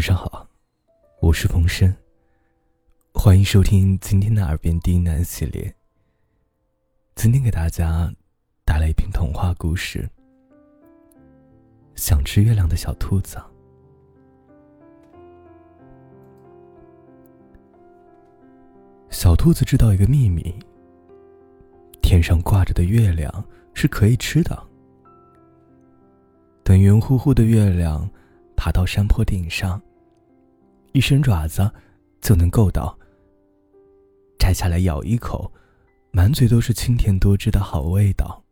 晚上好，我是冯生。欢迎收听今天的耳边低喃系列。今天给大家带来一篇童话故事。想吃月亮的小兔子。小兔子知道一个秘密：天上挂着的月亮是可以吃的。等圆乎乎的月亮爬到山坡顶上，一伸爪子就能够到。摘下来咬一口，满嘴都是清甜多汁的好味道。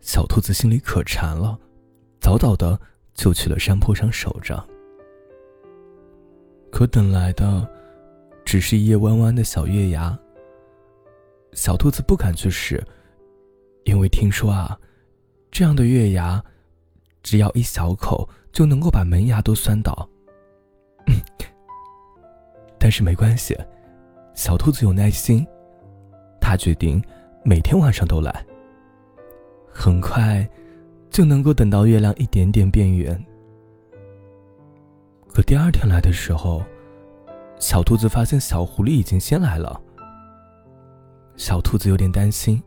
小兔子心里可馋了，早早的就去了山坡上守着。可等来的，只是一夜弯弯的小月牙。小兔子不敢去试，因为听说啊，这样的月牙，只咬一小口就能够把门牙都酸倒。但是没关系，小兔子有耐心，它决定每天晚上都来。很快，就能够等到月亮一点点变圆。可第二天来的时候，小兔子发现小狐狸已经先来了。小兔子有点担心，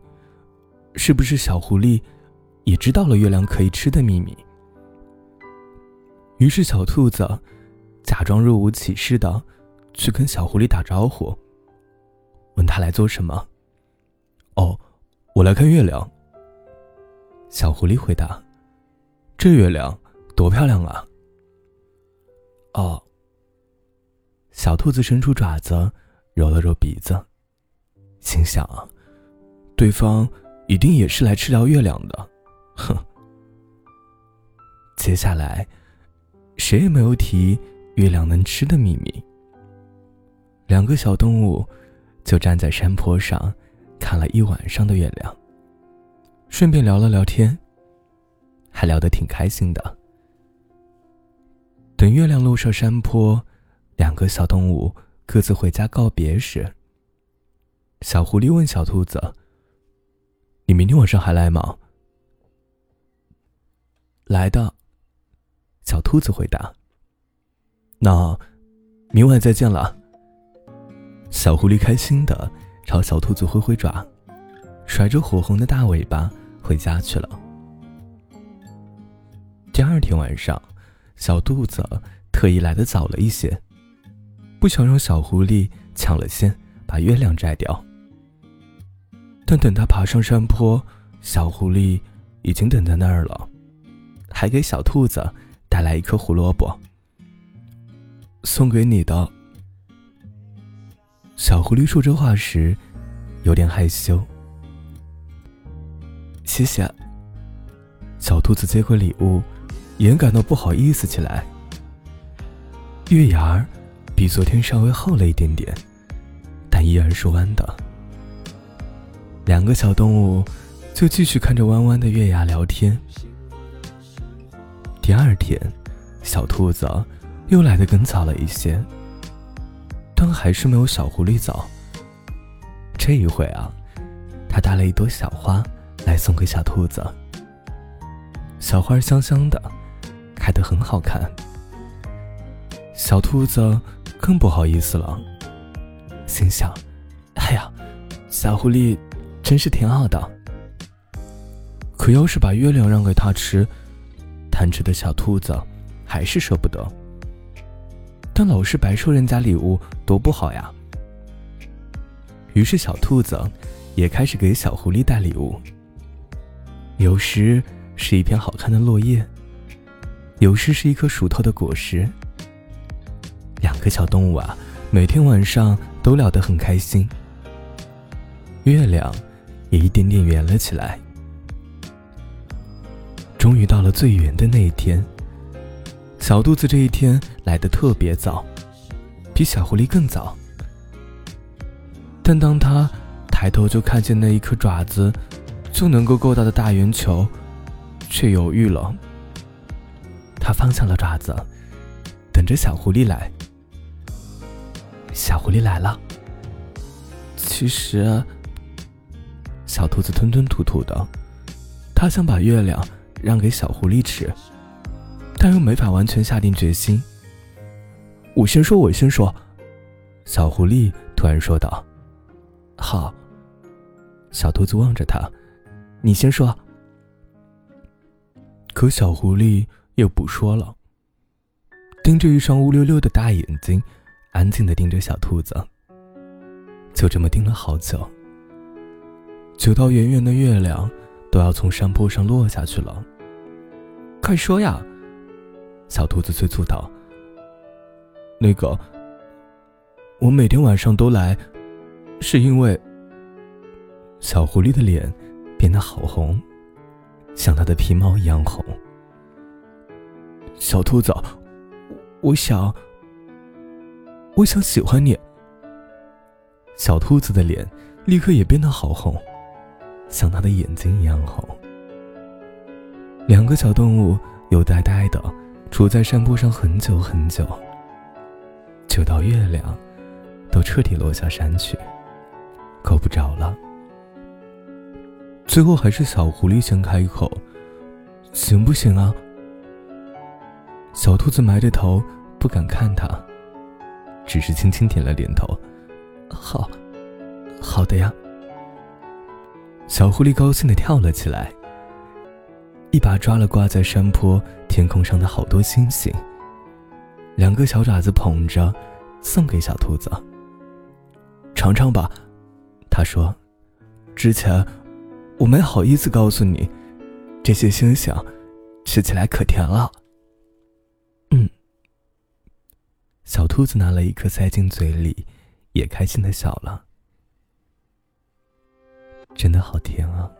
是不是小狐狸也知道了月亮可以吃的秘密？于是小兔子假装若无其事的去跟小狐狸打招呼，问他来做什么。哦，我来看月亮。小狐狸回答：“这月亮多漂亮啊！”哦。小兔子伸出爪子，揉了揉鼻子，心想：“对方一定也是来吃掉月亮的。”哼。接下来，谁也没有提月亮能吃的秘密。两个小动物就站在山坡上，看了一晚上的月亮。顺便聊了聊天，还聊得挺开心的。等月亮落上山坡，两个小动物各自回家告别时，小狐狸问小兔子：“你明天晚上还来吗？”“来的。”小兔子回答。“那，明晚再见了。”小狐狸开心的朝小兔子挥挥爪，甩着火红的大尾巴。回家去了。第二天晚上，小兔子特意来的早了一些，不想让小狐狸抢了先把月亮摘掉。但等他爬上山坡，小狐狸已经等在那儿了，还给小兔子带来一颗胡萝卜，送给你的。小狐狸说这话时，有点害羞。谢谢。小兔子接过礼物，也感到不好意思起来。月牙儿比昨天稍微厚了一点点，但依然是弯的。两个小动物就继续看着弯弯的月牙聊天。第二天，小兔子又来的更早了一些，但还是没有小狐狸早。这一回啊，他带了一朵小花。来送给小兔子，小花香香的，开得很好看。小兔子更不好意思了，心想：“哎呀，小狐狸真是挺好的。可要是把月亮让给他吃，贪吃的小兔子还是舍不得。但老是白收人家礼物，多不好呀。”于是小兔子也开始给小狐狸带礼物。有时是一片好看的落叶，有时是一颗熟透的果实。两个小动物啊，每天晚上都聊得很开心。月亮也一点点圆了起来。终于到了最圆的那一天，小肚子这一天来的特别早，比小狐狸更早。但当他抬头就看见那一颗爪子。就能够够到的大圆球，却犹豫了。他放下了爪子，等着小狐狸来。小狐狸来了。其实，小兔子吞吞吐吐的，他想把月亮让给小狐狸吃，但又没法完全下定决心。我先说，我先说。小狐狸突然说道：“好。”小兔子望着他：“你先说。”可小狐狸又不说了，盯着一双乌溜溜的大眼睛，安静的盯着小兔子。就这么盯了好久，久到圆圆的月亮都要从山坡上落下去了。快说呀！小兔子催促道：“那个，我每天晚上都来，是因为……”小狐狸的脸变得好红，像它的皮毛一样红。小兔子，我想，我想喜欢你。小兔子的脸立刻也变得好红，像它的眼睛一样红。两个小动物又呆呆的杵在山坡上很久很久，久到月亮都彻底落下山去，够不着了。最后还是小狐狸先开口：“行不行啊？”小兔子埋着头不敢看他，只是轻轻点了点头：“好，好的呀。”小狐狸高兴的跳了起来。一把抓了挂在山坡天空上的好多星星，两个小爪子捧着，送给小兔子。尝尝吧，他说：“之前我没好意思告诉你，这些星星吃起来可甜了。”嗯，小兔子拿了一颗塞进嘴里，也开心的笑了。真的好甜啊！